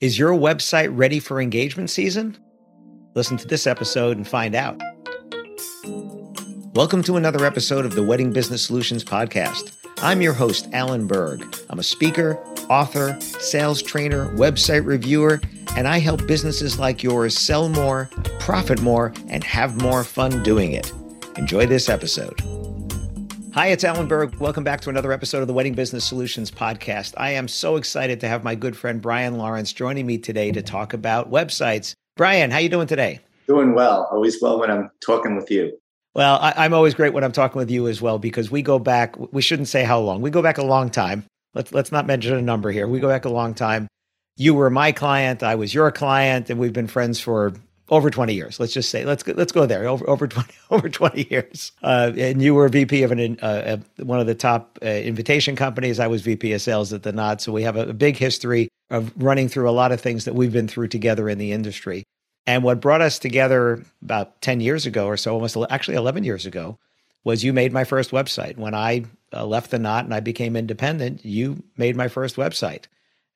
Is your website ready for engagement season? Listen to this episode and find out. Welcome to another episode of the Wedding Business Solutions Podcast. I'm your host, Alan Berg. I'm a speaker, author, sales trainer, website reviewer, and I help businesses like yours sell more, profit more, and have more fun doing it. Enjoy this episode. Hi, it's Alan Berg. Welcome back to another episode of the Wedding Business Solutions Podcast. I am so excited to have my good friend Brian Lawrence joining me today to talk about websites. Brian, how you doing today? Doing well. Always well when I'm talking with you. Well, I, am always great when I'm talking with you as well because we go back. We shouldn't say how long. We go back a long time. Let's let's not mention a number here. We go back a long time. You were my client. I was your client, and we've been friends for over 20 years. Let's just say let's go, let's go there over over 20 over 20 years. Uh, and you were VP of an uh, one of the top uh, invitation companies. I was VP of sales at the Knot. So we have a, a big history of running through a lot of things that we've been through together in the industry. And what brought us together about 10 years ago or so, almost actually 11 years ago, was you made my first website. When I uh, left the Knot and I became independent, you made my first website.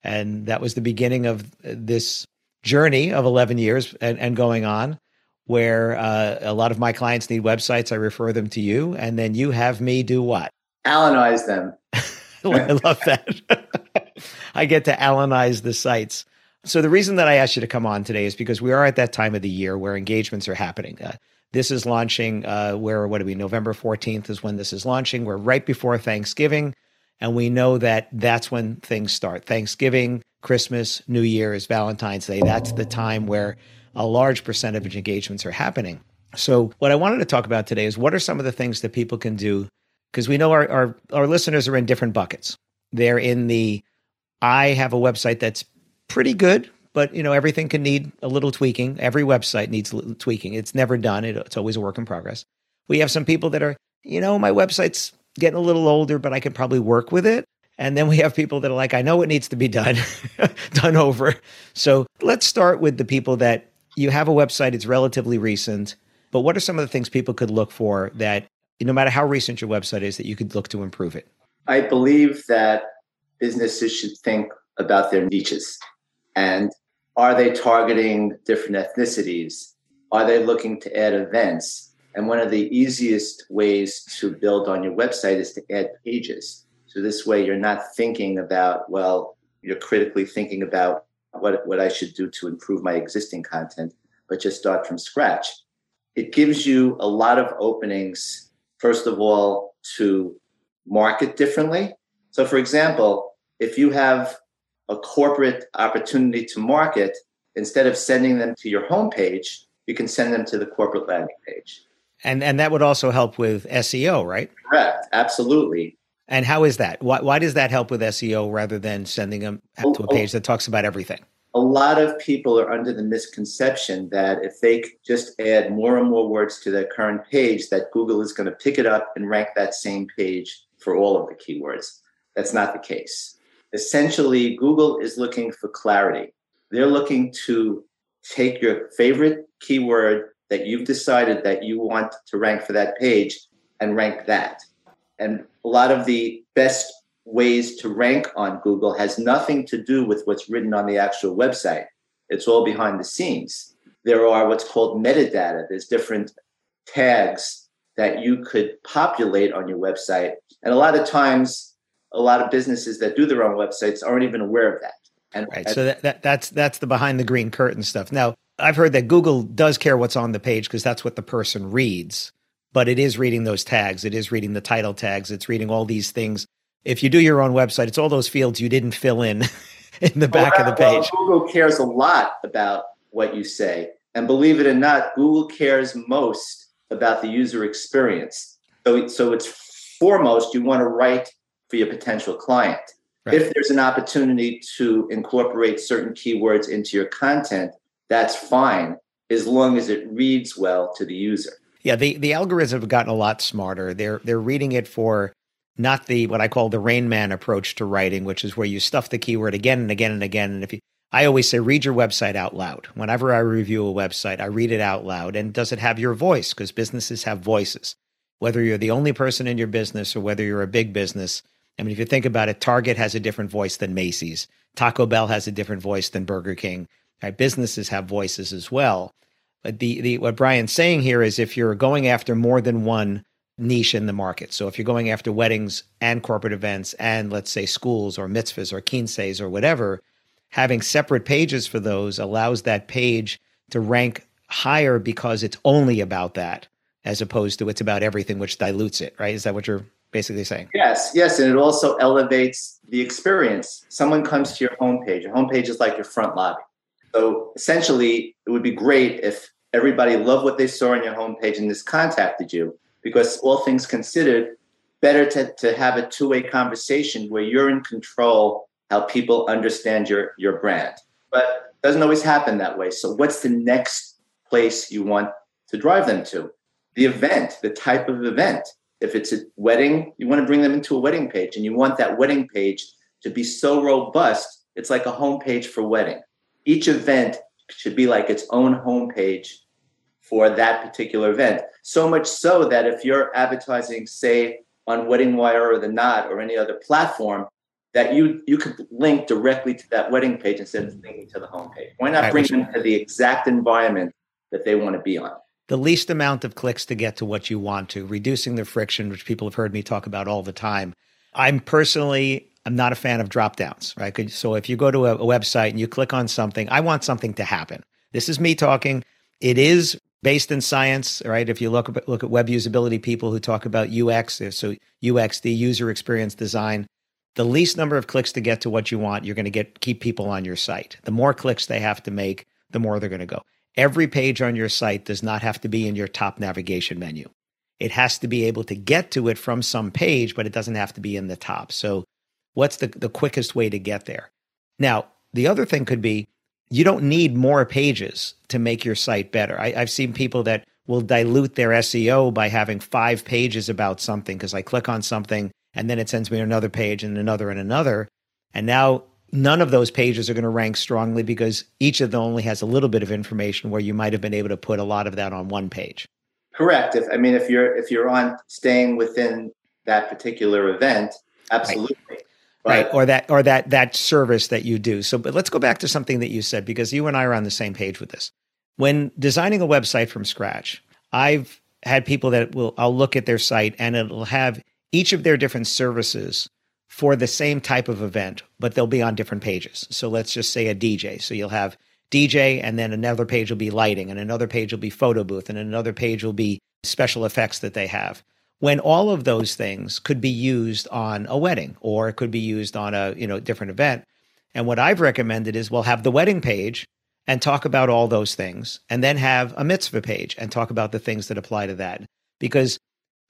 And that was the beginning of this journey of 11 years and, and going on where uh, a lot of my clients need websites. I refer them to you, and then you have me do what? Alanize them. I love that. I get to alanize the sites. So the reason that I asked you to come on today is because we are at that time of the year where engagements are happening. Uh, this is launching uh, where what are we? November 14th is when this is launching. We're right before Thanksgiving, and we know that that's when things start. Thanksgiving, Christmas, New Year's, Valentine's Day. That's the time where a large percentage of engagements are happening. So, what I wanted to talk about today is what are some of the things that people can do? Because we know our, our, our listeners are in different buckets. They're in the I have a website that's pretty good, but you know everything can need a little tweaking. Every website needs tweaking. It's never done. It, it's always a work in progress. We have some people that are, you know, my website's getting a little older, but I can probably work with it. And then we have people that are like, I know it needs to be done, done over. So let's start with the people that you have a website, it's relatively recent, but what are some of the things people could look for that, no matter how recent your website is, that you could look to improve it? I believe that businesses should think about their niches and are they targeting different ethnicities? Are they looking to add events? And one of the easiest ways to build on your website is to add pages so this way you're not thinking about, well, you're critically thinking about what, what I should do to improve my existing content, but just start from scratch. It gives you a lot of openings, first of all, to market differently. So, for example, if you have a corporate opportunity to market, instead of sending them to your homepage, you can send them to the corporate landing page. And and that would also help with SEO, right? Correct. Absolutely. And how is that? Why, why does that help with SEO rather than sending them to a oh, oh. page that talks about everything? A lot of people are under the misconception that if they just add more and more words to their current page, that Google is going to pick it up and rank that same page for all of the keywords. That's not the case. Essentially, Google is looking for clarity. They're looking to take your favorite keyword that you've decided that you want to rank for that page and rank that. And a lot of the best ways to rank on Google has nothing to do with what's written on the actual website. It's all behind the scenes. There are what's called metadata. There's different tags that you could populate on your website. And a lot of times, a lot of businesses that do their own websites aren't even aware of that. And, right. so that, that, that's that's the behind the green curtain stuff. Now, I've heard that Google does care what's on the page because that's what the person reads, but it is reading those tags. It is reading the title tags. It's reading all these things. If you do your own website, it's all those fields you didn't fill in in the back well, of the page. Well, Google cares a lot about what you say. And believe it or not, Google cares most about the user experience. So, so it's foremost, you want to write for your potential client. Right. If there's an opportunity to incorporate certain keywords into your content, that's fine as long as it reads well to the user. Yeah, the, the algorithms have gotten a lot smarter. They're they're reading it for not the what I call the Rain Man approach to writing, which is where you stuff the keyword again and again and again. And if you I always say read your website out loud. Whenever I review a website, I read it out loud. And does it have your voice? Because businesses have voices. Whether you're the only person in your business or whether you're a big business, I mean, if you think about it, Target has a different voice than Macy's. Taco Bell has a different voice than Burger King. Right? Businesses have voices as well. But the, the what Brian's saying here is if you're going after more than one niche in the market. So if you're going after weddings and corporate events and let's say schools or mitzvahs or quinces or whatever, having separate pages for those allows that page to rank higher because it's only about that as opposed to it's about everything which dilutes it, right? Is that what you're basically saying. Yes, yes, and it also elevates the experience. Someone comes to your homepage. Your homepage is like your front lobby. So essentially, it would be great if everybody loved what they saw on your homepage and just contacted you, because all things considered, better to, to have a two-way conversation where you're in control how people understand your your brand. But doesn't always happen that way. So what's the next place you want to drive them to? The event, the type of event. If it's a wedding, you want to bring them into a wedding page and you want that wedding page to be so robust, it's like a homepage for wedding. Each event should be like its own homepage for that particular event. So much so that if you're advertising, say, on Wedding Wire or The Knot or any other platform, that you you could link directly to that wedding page instead of linking to the homepage. Why not bring them to the exact environment that they want to be on? the least amount of clicks to get to what you want to, reducing the friction, which people have heard me talk about all the time. I'm personally, I'm not a fan of drop downs, right? So if you go to a, website and you click on something, I want something to happen. This is me talking. It is based in science, right? If you look look at web usability people who talk about UX, uh, so UX, the user experience design, the least number of clicks to get to what you want, you're going to get keep people on your site. The more clicks they have to make, the more they're going to go. Every page on your site does not have to be in your top navigation menu. It has to be able to get to it from some page, but it doesn't have to be in the top. So, what's the, the quickest way to get there? Now, the other thing could be you don't need more pages to make your site better. I, I've seen people that will dilute their SEO by having five pages about something because I click on something and then it sends me another page and another and another. And now none of those pages are going to rank strongly because each of them only has a little bit of information where you might have been able to put a lot of that on one page. Correct. If I mean if you're if you're on staying within that particular event, absolutely. Right. Right. Or that or that that service that you do. So but let's go back to something that you said because you and I are on the same page with this. When designing a website from scratch, I've had people that will I'll look at their site and it'll have each of their different services for the same type of event, but they'll be on different pages. So let's just say a DJ. So you'll have DJ, and then another page will be lighting, and another page will be photo booth, and another page will be special effects that they have. When all of those things could be used on a wedding, or it could be used on a you know different event. And what I've recommended is we'll have the wedding page and talk about all those things, and then have a mitzvah page and talk about the things that apply to that. Because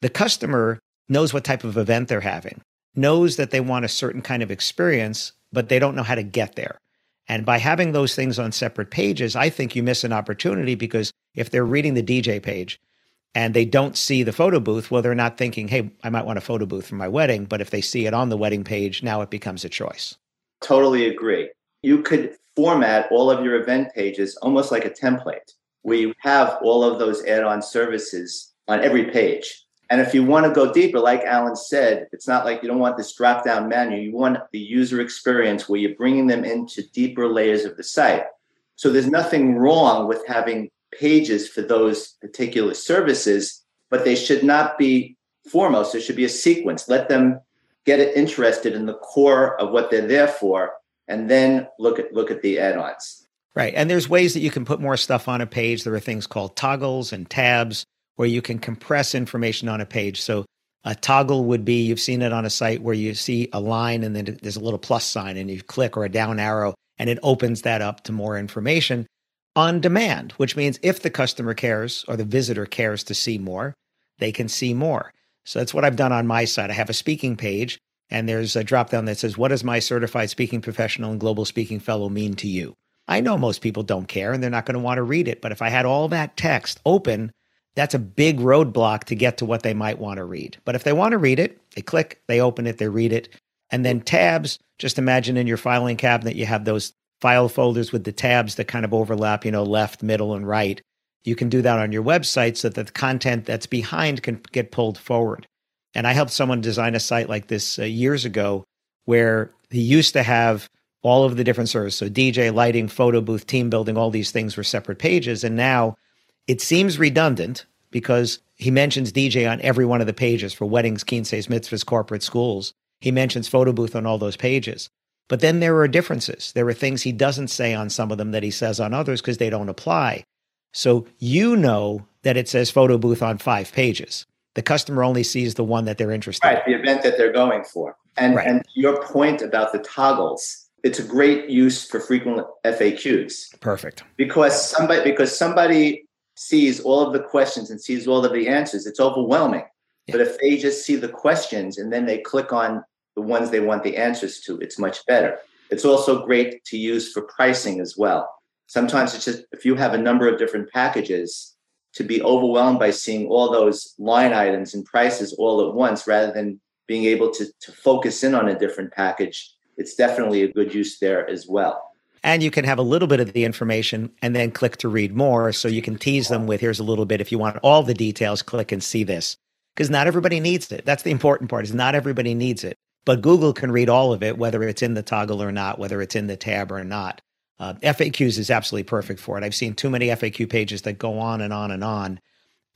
the customer knows what type of event they're having knows that they want a certain kind of experience, but they don't know how to get there. And by having those things on separate pages, I think you miss an opportunity because if they're reading the DJ page and they don't see the photo booth, well, they're not thinking, hey, I might want a photo booth for my wedding. But if they see it on the wedding page, now it becomes a choice. Totally agree. You could format all of your event pages almost like a template where you have all of those add on services on every page. And if you want to go deeper, like Alan said, it's not like you don't want this drop down menu. You want the user experience where you're bringing them into deeper layers of the site. So there's nothing wrong with having pages for those particular services, but they should not be foremost. There should be a sequence. Let them get interested in the core of what they're there for, and then look at look at the add-ons. Right. And there's ways that you can put more stuff on a page. There are things called toggles and tabs where you can compress information on a page. So a toggle would be you've seen it on a site where you see a line and then there's a little plus sign and you click or a down arrow and it opens that up to more information on demand, which means if the customer cares or the visitor cares to see more, they can see more. So that's what I've done on my side. I have a speaking page and there's a drop down that says, What does my certified speaking professional and global speaking fellow mean to you? I know most people don't care and they're not going to want to read it. But if I had all that text open, that's a big roadblock to get to what they might want to read. But if they want to read it, they click, they open it, they read it. And then tabs, just imagine in your filing cabinet, you have those file folders with the tabs that kind of overlap, you know, left, middle, and right. You can do that on your website so that the content that's behind can get pulled forward. And I helped someone design a site like this uh, years ago where he used to have all of the different services. So DJ, lighting, photo booth, team building, all these things were separate pages. And now it seems redundant because he mentions DJ on every one of the pages for weddings, quinces, mitzvahs, corporate schools. He mentions photo booth on all those pages. But then there are differences. There are things he doesn't say on some of them that he says on others because they don't apply. So you know that it says photo booth on five pages. The customer only sees the one that they're interested right, in. Right, the event that they're going for. And, right. and your point about the toggles, it's a great use for frequent FAQs. Perfect. Because somebody because somebody sees all of the questions and sees all of the answers, it's overwhelming. Yeah. But if they just see the questions and then they click on the ones they want the answers to, it's much better. It's also great to use for pricing as well. Sometimes it's just if you have a number of different packages, to be overwhelmed by seeing all those line items and prices all at once rather than being able to, to focus in on a different package, it's definitely a good use there as well. And you can have a little bit of the information and then click to read more. So you can tease them with here's a little bit. If you want all the details, click and see this. Because not everybody needs it. That's the important part is not everybody needs it. But Google can read all of it, whether it's in the toggle or not, whether it's in the tab or not. Uh, FAQs is absolutely perfect for it. I've seen too many FAQ pages that go on and on and on.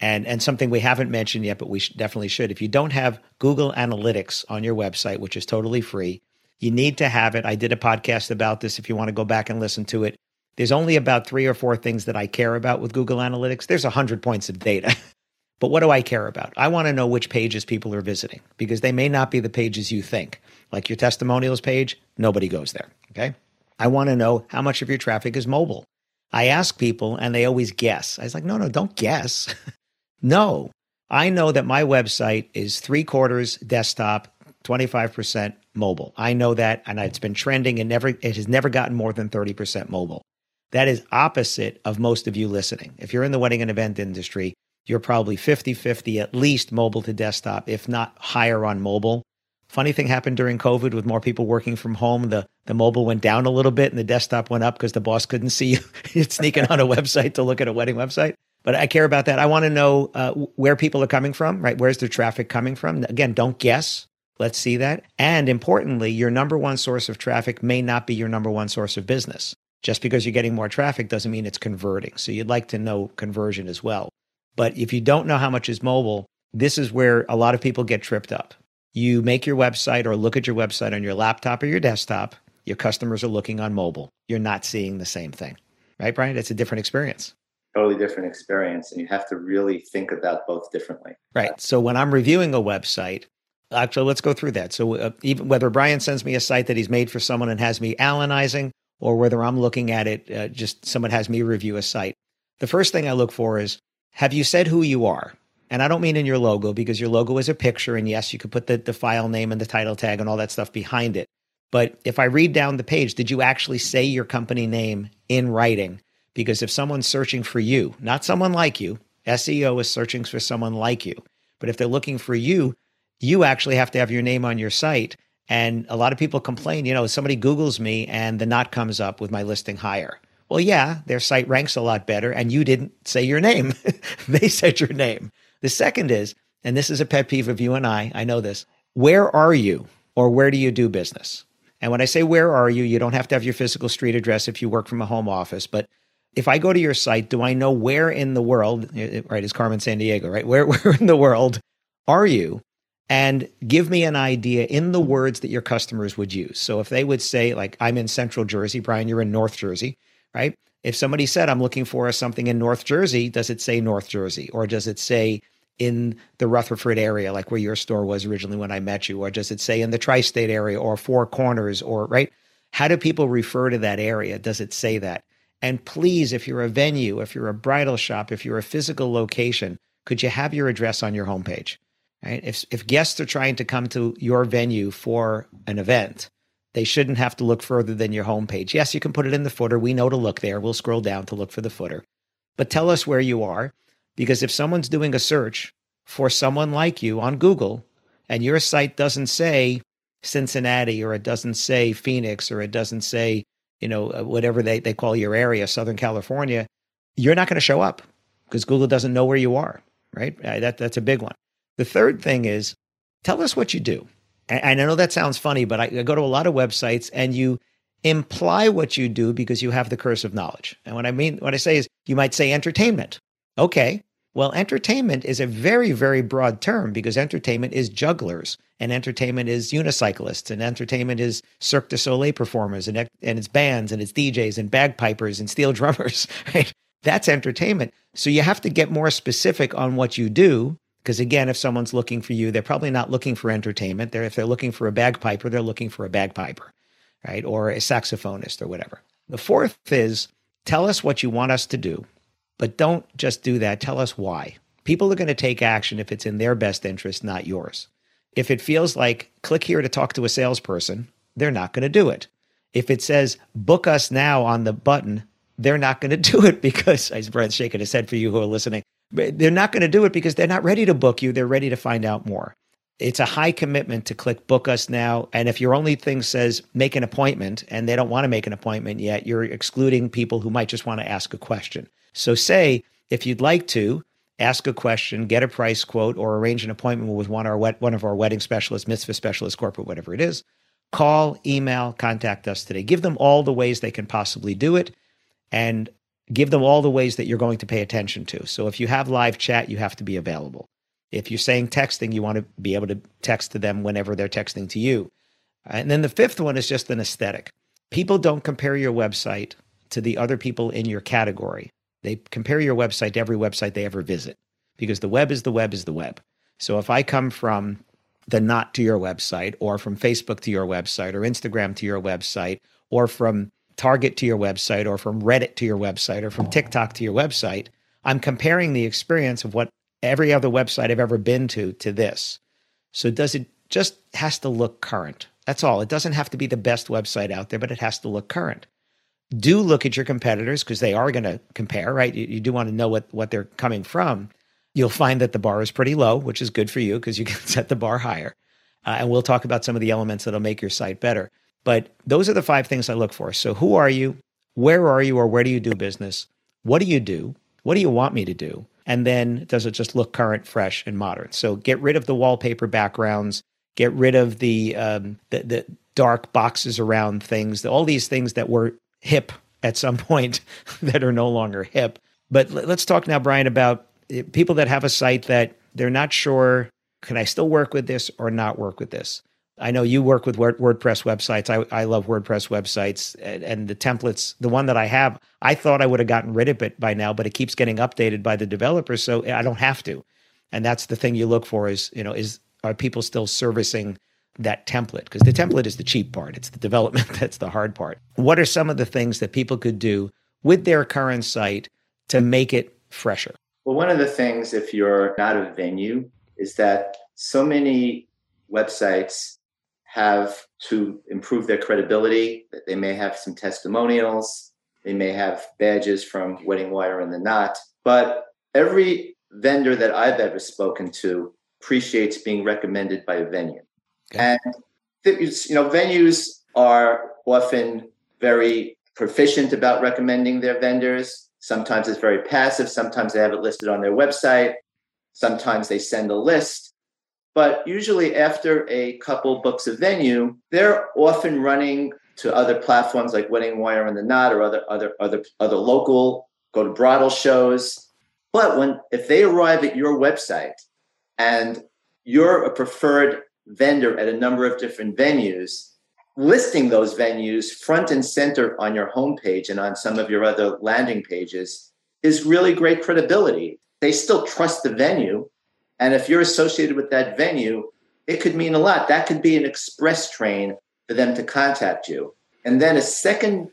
And, and something we haven't mentioned yet, but we definitely should. If you don't have Google Analytics on your website, which is totally free, you need to have it. I did a podcast about this if you want to go back and listen to it. There's only about three or four things that I care about with Google Analytics. There's 100 points of data. But what do I care about? I want to know which pages people are visiting because they may not be the pages you think. Like your testimonials page, nobody goes there. Okay. I want to know how much of your traffic is mobile. I ask people and they always guess. I was like, no, no, don't guess. no, I know that my website is three quarters desktop, 25% mobile. I know that. And it's been trending and never, it has never gotten more than 30% mobile. That is opposite of most of you listening. If you're in the wedding and event industry, you're probably 50 50 at least mobile to desktop, if not higher on mobile. Funny thing happened during COVID with more people working from home. The, the mobile went down a little bit and the desktop went up because the boss couldn't see you sneaking on a website to look at a wedding website. But I care about that. I want to know uh, where people are coming from, right? Where's their traffic coming from? Again, don't guess. Let's see that. And importantly, your number one source of traffic may not be your number one source of business. Just because you're getting more traffic doesn't mean it's converting. So you'd like to know conversion as well. But if you don't know how much is mobile, this is where a lot of people get tripped up. You make your website or look at your website on your laptop or your desktop. Your customers are looking on mobile. You're not seeing the same thing, right, Brian? It's a different experience. Totally different experience. And you have to really think about both differently. Right. So when I'm reviewing a website, actually, let's go through that. So uh, even whether Brian sends me a site that he's made for someone and has me Alanizing, or whether I'm looking at it, uh, just someone has me review a site, the first thing I look for is have you said who you are? And I don't mean in your logo because your logo is a picture. And yes, you could put the, the file name and the title tag and all that stuff behind it. But if I read down the page, did you actually say your company name in writing? Because if someone's searching for you, not someone like you, SEO is searching for someone like you. But if they're looking for you, you actually have to have your name on your site. And a lot of people complain, you know, somebody Googles me and the Knot comes up with my listing higher. Well, yeah, their site ranks a lot better, and you didn't say your name. they said your name. The second is, and this is a pet peeve of you and I, I know this. Where are you or where do you do business? And when I say where are you, you don't have to have your physical street address if you work from a home office. But if I go to your site, do I know where in the world, eh, eh, right? Is Carmen Sandiego, right? Where, where in the world are you? And give me an idea in the words that your customers would use. So if they would say, like, I'm in central Jersey, Brian, you're in North Jersey right? If somebody said, I'm looking for something in North Jersey, does it say North Jersey? Or does it say in the Rutherford area, like where your store was originally when I met you? Or does it say in the tri state area or Four Corners or right? How do people refer to that area? Does it say that? And please, if you're a venue, if you're a bridal shop, if you're a physical location, could you have your address on your homepage? Right? If if guests are trying to come to your venue for an event, they shouldn't have to look further than your homepage. Yes, you can put it in the footer. We know to look there. We'll scroll down to look for the footer. But tell us where you are because if someone's doing a search for someone like you on Google and your site doesn't say Cincinnati or it doesn't say Phoenix or it doesn't say, you know, uh, whatever they, they call your area, Southern California, you're not going to show up because Google doesn't know where you are, right? Uh, that, that's a big one. The third thing is tell us what you do. And I know that sounds funny, but I go to a lot of websites and you imply what you do because you have the curse of knowledge. And what I mean, what I say is you might say entertainment. Okay. Well, entertainment is a very, very broad term because entertainment is jugglers and entertainment is unicyclists and entertainment is Cirque du Soleil performers and, and it's bands and it's DJs and bagpipers and steel drummers, right? That's entertainment. So you have to get more specific on what you do because again, if someone's looking for you, they're probably not looking for entertainment. They're, if they're looking for a bagpiper, they're looking for a bagpiper, right? Or a saxophonist or whatever. The fourth is tell us what you want us to do, but don't just do that. Tell us why. People are going to take action if it's in their best interest, not yours. If it feels like click here to talk to a salesperson, they're not going to do it. If it says book us now on the button, they're not going to do it because, as Brent's shaking his head for you who are listening, they're not going to do it because they're not ready to book you. They're ready to find out more. It's a high commitment to click book us now. And if your only thing says make an appointment and they don't want to make an appointment yet, you're excluding people who might just want to ask a question. So say if you'd like to ask a question, get a price quote, or arrange an appointment with one, our, one of our wedding specialists, mitzvah specialists, corporate, whatever it is, call, email, contact us today. Give them all the ways they can possibly do it. And give them all the ways that you're going to pay attention to. So if you have live chat, you have to be available. If you're saying texting, you want to be able to text to them whenever they're texting to you. And then the fifth one is just an aesthetic. People don't compare your website to the other people in your category. They compare your website to every website they ever visit because the web is the web is the web. So if I come from the Knot to your website or from Facebook to your website or Instagram to your website or from Target to your website or from Reddit to your website or from TikTok to your website, I'm comparing the experience of what every other website I've ever been to to this. So does it just has to look current? That's all. It doesn't have to be the best website out there, but it has to look current. Do look at your competitors because they are going to compare, right? You, you do want to know what, what they're coming from. You'll find that the bar is pretty low, which is good for you because you can set the bar higher. Uh, and we'll talk about some of the elements that'll make your site better. But those are the five things I look for. So, who are you? Where are you, or where do you do business? What do you do? What do you want me to do? And then, does it just look current, fresh, and modern? So, get rid of the wallpaper backgrounds. Get rid of the um, the, the dark boxes around things. All these things that were hip at some point that are no longer hip. But let's talk now, Brian, about eh, people that have a site that they're not sure can I still work with this or not work with this? I know you work with WordPress websites. I, I love WordPress websites and, and, the templates. The one that I have, I thought I would have gotten rid of it by now, but it keeps getting updated by the developers, so I don't have to. And that's the thing you look for is you know is are people still servicing that template? Because the template is the cheap part. It's the development that's the hard part. What are some of the things that people could do with their current site to make it fresher? Well, one of the things if you're not a venue is that so many websites have to improve their credibility. They may have some testimonials. They may have badges from Wedding Wire and the Knot. But every vendor that I've ever spoken to appreciates being recommended by a venue. Okay. And you know, venues are often very proficient about recommending their vendors. Sometimes it's very passive. Sometimes they have it listed on their website. Sometimes they send a list. But usually, after a couple books of venue, they're often running to other platforms like Wedding Wire and the Knot or other other other other local go to bridal shows. But when if they arrive at your website and you're a preferred vendor at a number of different venues, listing those venues front and center on your homepage and on some of your other landing pages is really great credibility. They still trust the venue. And if you're associated with that venue, it could mean a lot. That could be an express train for them to contact you. And then a second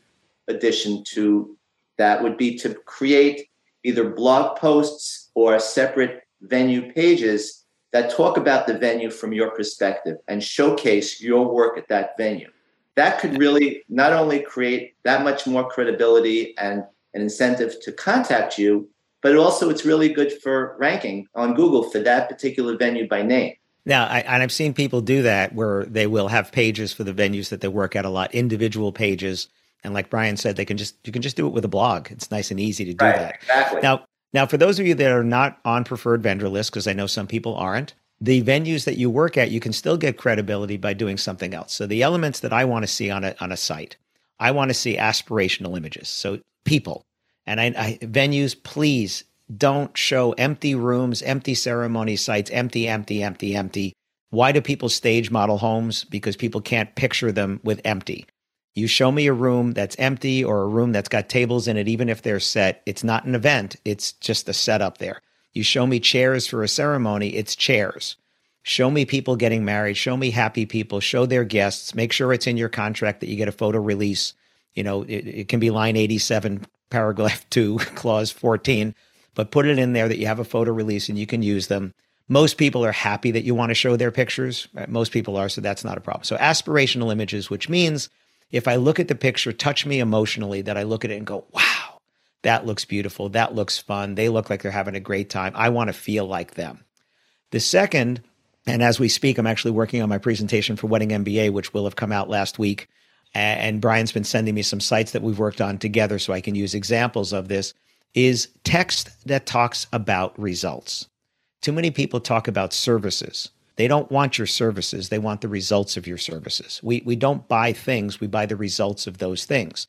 addition to that would be to create either blog posts or separate venue pages that talk about the venue from your perspective and showcase your work at that venue. That could really not only create that much more credibility and an incentive to contact you, but also it's really good for ranking on Google for that particular venue by name. Now, I, and I've seen people do that where they will have pages for the venues that they work at a lot, individual pages. And like Brian said, they can just you can just do it with a blog. It's nice and easy to do right, that. Exactly. Now, now for those of you that are not on preferred vendor list, because I know some people aren't, the venues that you work at, you can still get credibility by doing something else. So the elements that I want to see on a on a site, I want to see aspirational images. So people and I, I venues, please don't show empty rooms, empty ceremony sites, empty, empty, empty, empty. Why do people stage model homes? Because people can't picture them with empty. You show me a room that's empty or a room that's got tables in it, even if they're set, it's not an event, it's just a setup there. You show me chairs for a ceremony, it's chairs. Show me people getting married, show me happy people, show their guests, make sure it's in your contract that you get a photo release. You know, it, it can be line 87, paragraph 2, clause 14 but put it in there that you have a photo release and you can use them. Most people are happy that you want to show their pictures. Right? Most people are, so that's not a problem. So aspirational images, which means if I look at the picture, touch me emotionally, that I look at it and go, wow, that looks beautiful. That looks fun. They look like they're having a great time. I want to feel like them. The second, and as we speak, I'm actually working on my presentation for Wedding MBA, which will have come out last week. And Brian's been sending me some sites that we've worked on together so I can use examples of this is text that talks about results. Too many people talk about services. They don't want your services, they want the results of your services. We, we don't buy things, we buy the results of those things.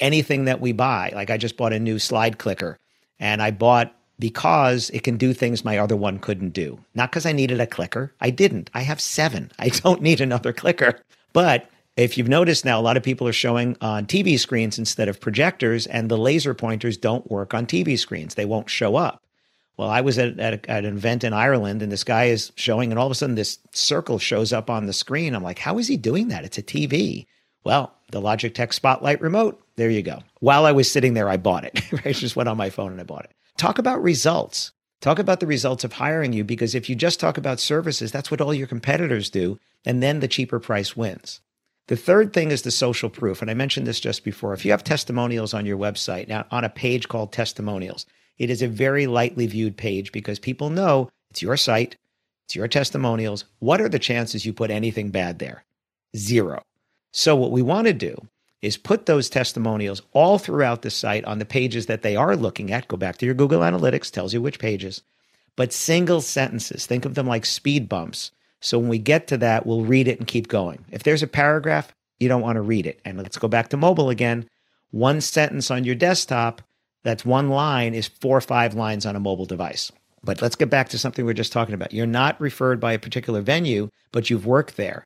Anything that we buy, like I just bought a new slide clicker and I bought because it can do things my other one couldn't do. Not because I needed a clicker. I didn't. I have seven. I don't need another clicker. But if you've noticed now, a lot of people are showing on TV screens instead of projectors, and the laser pointers don't work on TV screens. They won't show up. Well, I was at, at, a, at, an event in Ireland, and this guy is showing, and all of a sudden, this circle shows up on the screen. I'm like, how is he doing that? It's a TV. Well, the Logitech Spotlight remote. There you go. While I was sitting there, I bought it. I just went on my phone and I bought it. Talk about results. Talk about the results of hiring you because if you just talk about services, that's what all your competitors do. And then the cheaper price wins. The third thing is the social proof. And I mentioned this just before. If you have testimonials on your website, now on a page called testimonials, it is a very lightly viewed page because people know it's your site, it's your testimonials. What are the chances you put anything bad there? Zero. So, what we want to do is put those testimonials all throughout the site on the pages that they are looking at. Go back to your Google Analytics, tells you which pages, but single sentences. Think of them like speed bumps so when we get to that, we'll read it and keep going. If there's a paragraph, you don't want to read it. And let's go back to mobile again. One sentence on your desktop, that's one line, is four or five lines on a mobile device. But let's get back to something we are just talking about. You're not referred by a particular venue, but you've worked there.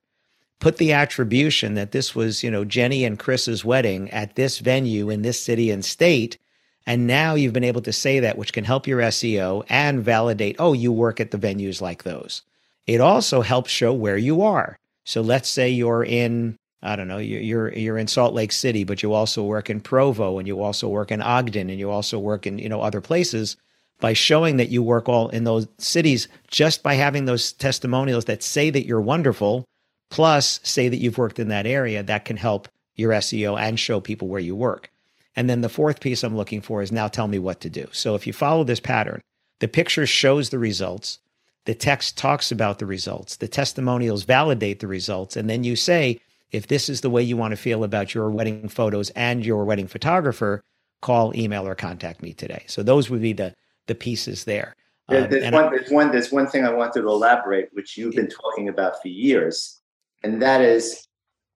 Put the attribution that this was, you know, Jenny and Chris's wedding at this venue in this city and state. And now you've been able to say that, which can help your SEO and validate, oh, you work at the venues like those. It also helps show where you are. So let's say you're in, I don't know, you're you're in Salt Lake City, but you also work in Provo and you also work in Ogden and you also work in, you know, other places. By showing that you work all in those cities, just by having those testimonials that say that you're wonderful, plus say that you've worked in that area, that can help your SEO and show people where you work. And then the fourth piece I'm looking for is now tell me what to do. So if you follow this pattern, the picture shows the results. The text talks about the results. The testimonials validate the results. And then you say, if this is the way you want to feel about your wedding photos and your wedding photographer, call, email, or contact me today. So those would be the the pieces there. Um, there's, one, there's one. There's one thing I wanted to elaborate, which you've been talking about for years, and that is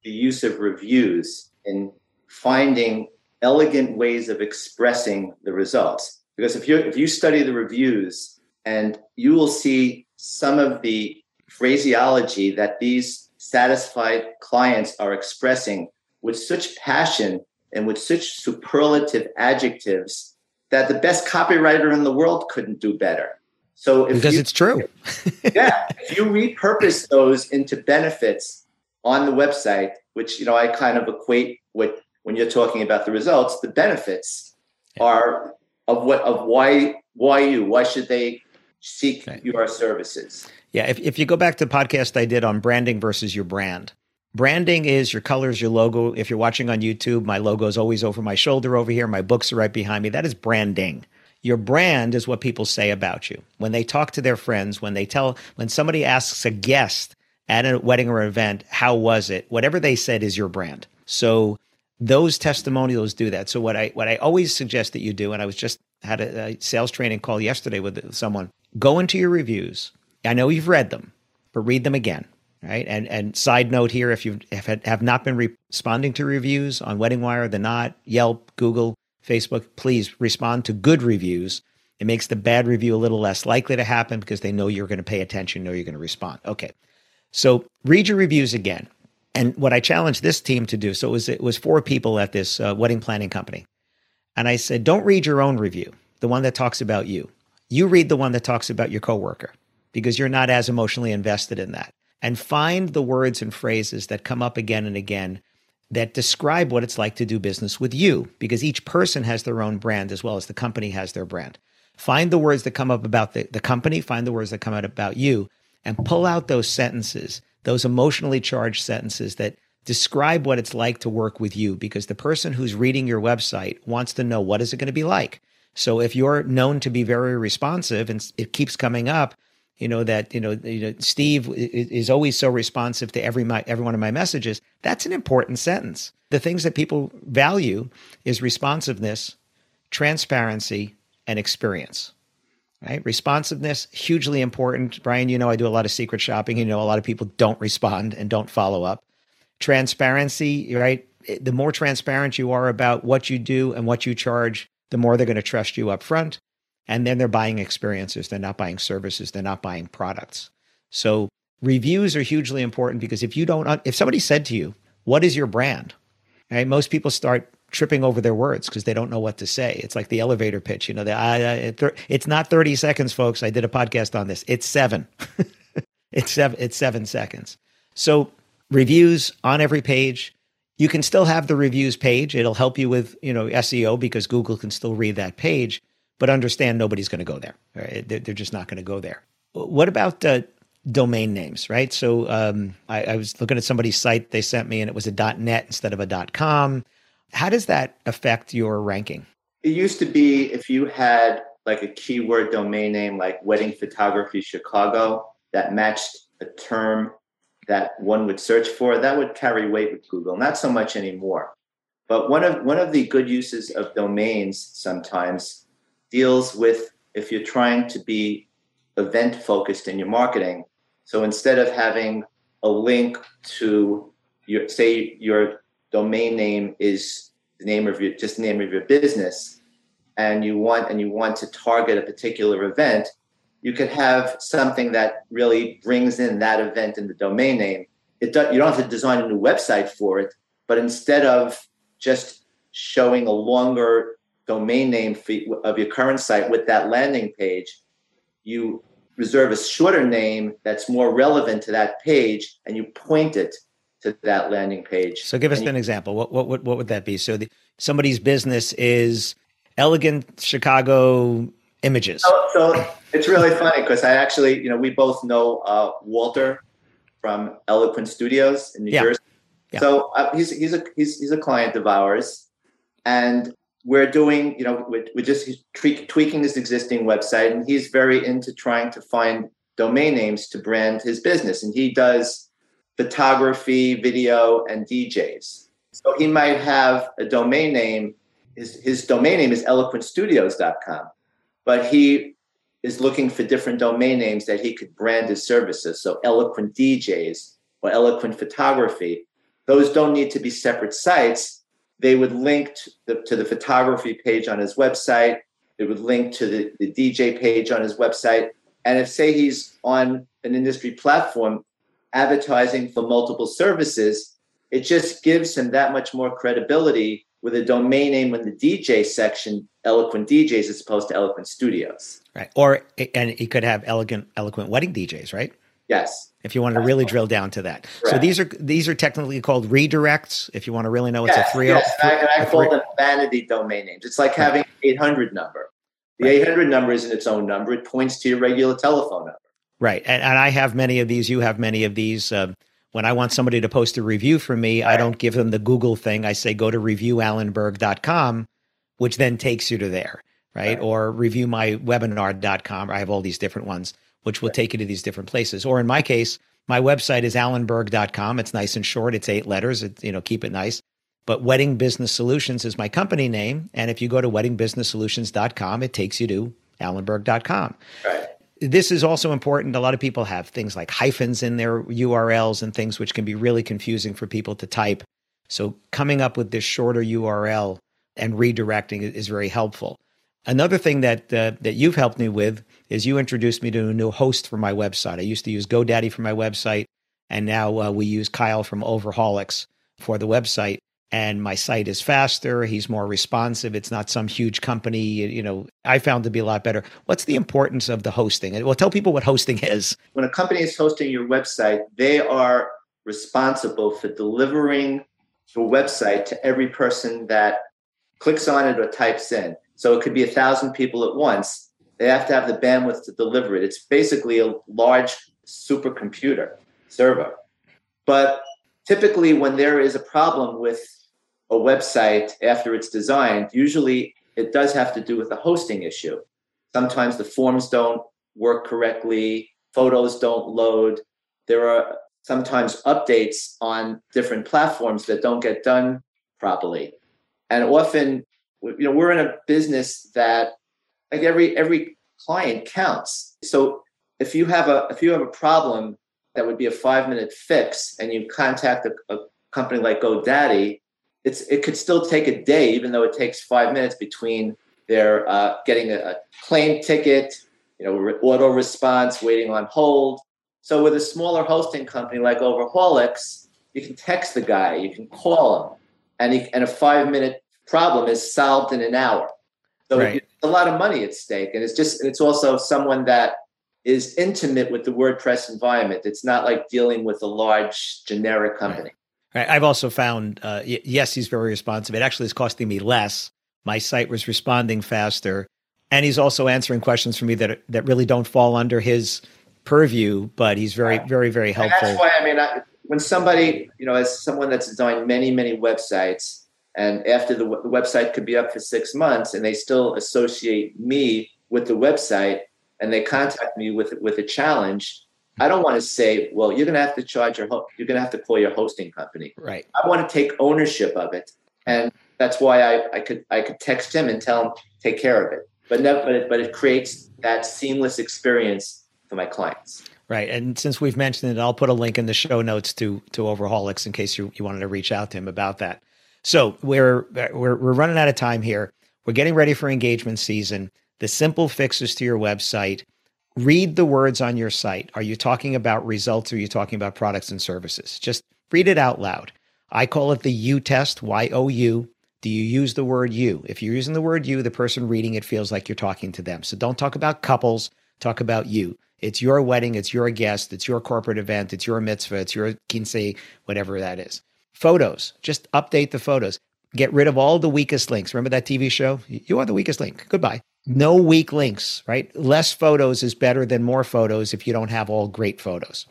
the use of reviews in finding elegant ways of expressing the results. Because if you if you study the reviews and you will see some of the phraseology that these satisfied clients are expressing with such passion and with such superlative adjectives that the best copywriter in the world couldn't do better. So because you, it's true. yeah, if you repurpose those into benefits on the website, which you know I kind of equate with when you're talking about the results, the benefits are of what of why why you why should they seek okay. your services. Yeah, if if you go back to the podcast I did on branding versus your brand, Branding is your colors, your logo. If you're watching on YouTube, my logo is always over my shoulder over here. My books are right behind me. That is branding. Your brand is what people say about you. When they talk to their friends, when they tell, when somebody asks a guest at a wedding or event, how was it? Whatever they said is your brand. So those testimonials do that. So what I what I always suggest that you do, and I was just had a, a sales training call yesterday with someone. Go into your reviews. I know you've read them, but read them again right? And and side note here, if you have, not been responding to reviews on Wedding Wire, the Knot, Yelp, Google, Facebook, please respond to good reviews. It makes the bad review a little less likely to happen because they know you're going to pay attention, know you're going to respond. Okay, so read your reviews again. And what I challenged this team to do, so it was it was four people at this uh, wedding planning company, and I said, don't read your own review, the one that talks about you. You read the one that talks about your coworker because you're not as emotionally invested in that and find the words and phrases that come up again and again that describe what it's like to do business with you, because each person has their own brand as well as the company has their brand. Find the words that come up about the, the company, find the words that come out about you, and pull out those sentences, those emotionally charged sentences that describe what it's like to work with you, because the person who's reading your website wants to know what is it going to be like. So if you're known to be very responsive and it keeps coming up, you know that you know, you know Steve is always so responsive to every my every one of my messages. That's an important sentence. The things that people value is responsiveness, transparency, and experience. Right? Responsiveness hugely important. Brian, you know I do a lot of secret shopping. You know a lot of people don't respond and don't follow up. Transparency, right? Eh, the more transparent you are about what you do and what you charge, the more they're going to trust you up front and then they're buying experiences. They're not buying services. They're not buying products. So reviews are hugely important because if you don't, if somebody said to you, "What is your brand?" Right, most people start tripping over their words because they don't know what to say. It's like the elevator pitch. You know, the, I, it's not thirty seconds, folks. I did a podcast on this. It's seven. it's seven. It's seven seconds. So reviews on every page. You can still have the reviews page. It'll help you with you know SEO because Google can still read that page but understand nobody's going to go there. Right? They're, just not going to go there. What about uh, domain names, right? So um, I, I, was looking at somebody's site they sent me, and it was a .net instead of a .com. How does that affect your ranking? It used to be if you had like a keyword domain name like wedding photography Chicago that matched a term that one would search for, that would carry weight with Google. Not so much anymore. But one of one of the good uses of domains sometimes deals with if you're trying to be event focused in your marketing. So instead of having a link to your say your domain name is the name of your just the name of your business and you want and you want to target a particular event, you could have something that really brings in that event in the domain name. It do, you don't have to design a new website for it, but instead of just showing a longer domain name of your current site with that landing page, you reserve a shorter name that's more relevant to that page and you point it to that landing page. So give us an example. What, what, what, what would that be? So the, somebody's business is elegant Chicago images. So, so it's really funny because I actually, you know, we both know uh, Walter from Eloquent Studios in New yeah. Jersey. Yeah. So uh, he's, he's, a, he's, he's a client of ours. And we're doing, you know, we're, we're just tweaking his existing website, and he's very into trying to find domain names to brand his business. And he does photography, video, and DJs. So he might have a domain name. His, his domain name is eloquentstudios.com, but he is looking for different domain names that he could brand his services. So eloquent DJs or eloquent photography. Those don't need to be separate sites they would link to the, to the photography page on his website. They would link to the, the DJ page on his website. And if, say, he's on an industry platform, advertising for multiple services, it just gives him that much more credibility with a domain name in the DJ section, Eloquent DJs, as opposed to Eloquent Studios. Right. Or, and he could have elegant, eloquent wedding DJs, right? Yes. If you wanted to really drill down to that. Correct. So these are these are technically called redirects. If you want to really know, it's yes, a three. Yes, three, I, I call them vanity domain names. It's like having an 800 number. The right. 800 number isn't its own number. It points to your regular telephone number. Right. And, and I have many of these. You have many of these. Uh, when I want somebody to post a review for me, right. I don't give them the Google thing. I say go to reviewalanberg.com, which then takes you to there, right? right. Or reviewmywebinar.com. I have all these different ones, which will right. take you to these different places. Or in my case, my website is alanberg.com. It's nice and short. It's eight letters. It, you know, keep it nice. But Wedding Business Solutions is my company name. And if you go to weddingbusinesssolutions.com, it takes you to alanberg.com. Right. This is also important. A lot of people have things like hyphens in their URLs and things which can be really confusing for people to type. So coming up with this shorter URL and redirecting is very helpful. Another thing that uh, that you've helped me with is you introduced me to a new host for my website. I used to use GoDaddy for my website, and now uh, we use Kyle from Overholics for the website. And my site is faster. He's more responsive. It's not some huge company. You know, I found to be a lot better. What's the importance of the hosting? Well, tell people what hosting is. When a company is hosting your website, they are responsible for delivering the website to every person that clicks on it or types in. So it could be a thousand people at once. They have to have the bandwidth to deliver it. It's basically a large supercomputer server. But typically, when there is a problem with a website after it's designed, usually it does have to do with a hosting issue. Sometimes the forms don't work correctly, photos don't load. There are sometimes updates on different platforms that don't get done properly. And often you know we're in a business that like every every client counts so if you have a if you have a problem that would be a five minute fix and you contact a, a company like godaddy it's it could still take a day even though it takes five minutes between their uh, getting a, a claim ticket you know auto response waiting on hold so with a smaller hosting company like overholics you can text the guy you can call him and, he, and a five minute problem is solved in an hour. So right. a lot of money at stake. And it's just, and it's also someone that is intimate with the WordPress environment. It's not like dealing with a large generic company. Right. Right. I've also found, uh, yes, he's very responsive. It actually is costing me less. My site was responding faster. And he's also answering questions for me that, that really don't fall under his purview, but he's very, right. very, very helpful. And that's why, I mean, I, when somebody, you know, as someone that's designed many, many websites, and after the, the website could be up for six months and they still associate me with the website and they contact me with with a challenge i don't want to say well you're going to have to charge your ho- you're going to have to call your hosting company right i want to take ownership of it and that's why i, I could i could text him and tell him take care of it but no, but it, but it creates that seamless experience for my clients Right. And since we've mentioned it, I'll put a link in the show notes to to Overholics in case you, you wanted to reach out to him about that. So we're we're we're running out of time here. We're getting ready for engagement season. The simple fixes to your website. Read the words on your site. Are you talking about results or are you talking about products and services? Just read it out loud. I call it the you test, Y O U. Do you use the word you? If you're using the word you, the person reading it feels like you're talking to them. So don't talk about couples, talk about you. It's your wedding, it's your guest, it's your corporate event, it's your mitzvah, it's your quince, whatever that is. Photos, just update the photos. Get rid of all the weakest links. Remember that TV show? You are the weakest link. Goodbye. No weak links, right? Less photos is better than more photos if you don't have all great photos.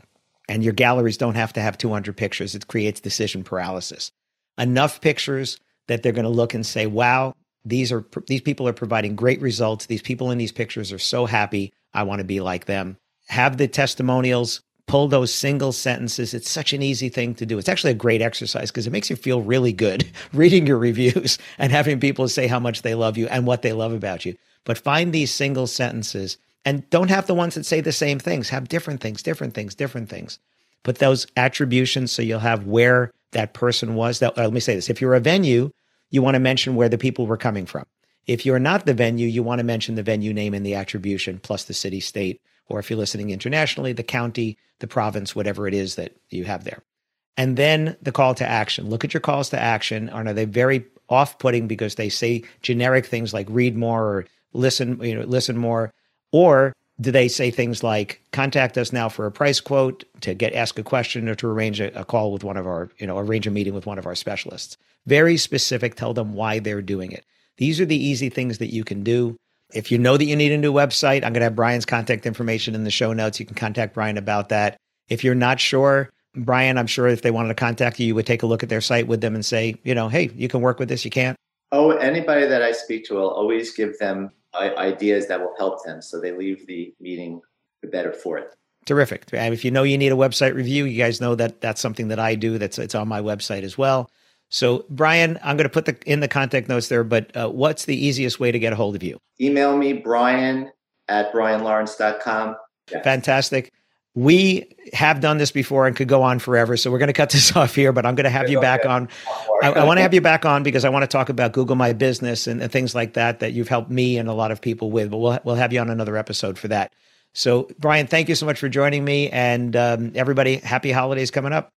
And your galleries don't have to have 200 pictures. It creates decision paralysis. Enough pictures that they're going to look and say, wow, these are these people are providing great results. These people in these pictures are so happy. I want to be like them. Have the testimonials pull those single sentences. It's such an easy thing to do. It's actually a great exercise because it makes you feel really good reading your reviews and having people say how much they love you and what they love about you. But find these single sentences and don't have the ones that say the same things. Have different things, different things, different things. Put those attributions so you'll have where that person was. That, uh, let me say this if you're a venue, you want to mention where the people were coming from. If you're not the venue, you want to mention the venue name and the attribution plus the city, state, or if you're listening internationally, the county, the province, whatever it is that you have there. And then the call to action. Look at your calls to action. Are they very off putting because they say generic things like read more or listen, you know, listen more? Or do they say things like contact us now for a price quote to get ask a question or to arrange a, a, call with one of our you know arrange a meeting with one of our specialists. Very specific tell them why they're doing it. These are the easy things that you can do. If you know that you need a new website i'm going to have brian's contact information in the show notes. You can contact brian about that. If you're not sure brian i'm sure if they wanted to contact you you would take a look at their site with them and say you know hey you can work with this you can't. Oh anybody that i speak to i'll always give them ideas that will help them so they leave the meeting the better for it. Terrific. And if you know you need a website review you guys know that that's something that i do that's it's on my website as well. So brian i'm going to put the in the contact notes there but uh, what's the easiest way to get a hold of you? Email me brian at brianlawrence.com yes. fantastic we have done this before and could go on forever. So we're going to cut this off here, but I'm going to have you back on. I, I want to have you back on because I want to talk about Google My Business and, and, things like that that you've helped me and a lot of people with. But we'll we'll have you on another episode for that. So Brian, thank you so much for joining me, and um, everybody, happy holidays coming up.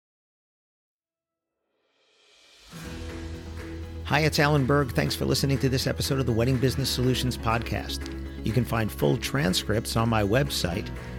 Hi, it's Alan Berg. Thanks for listening to this episode of the Wedding Business Solutions Podcast. You can find full transcripts on my website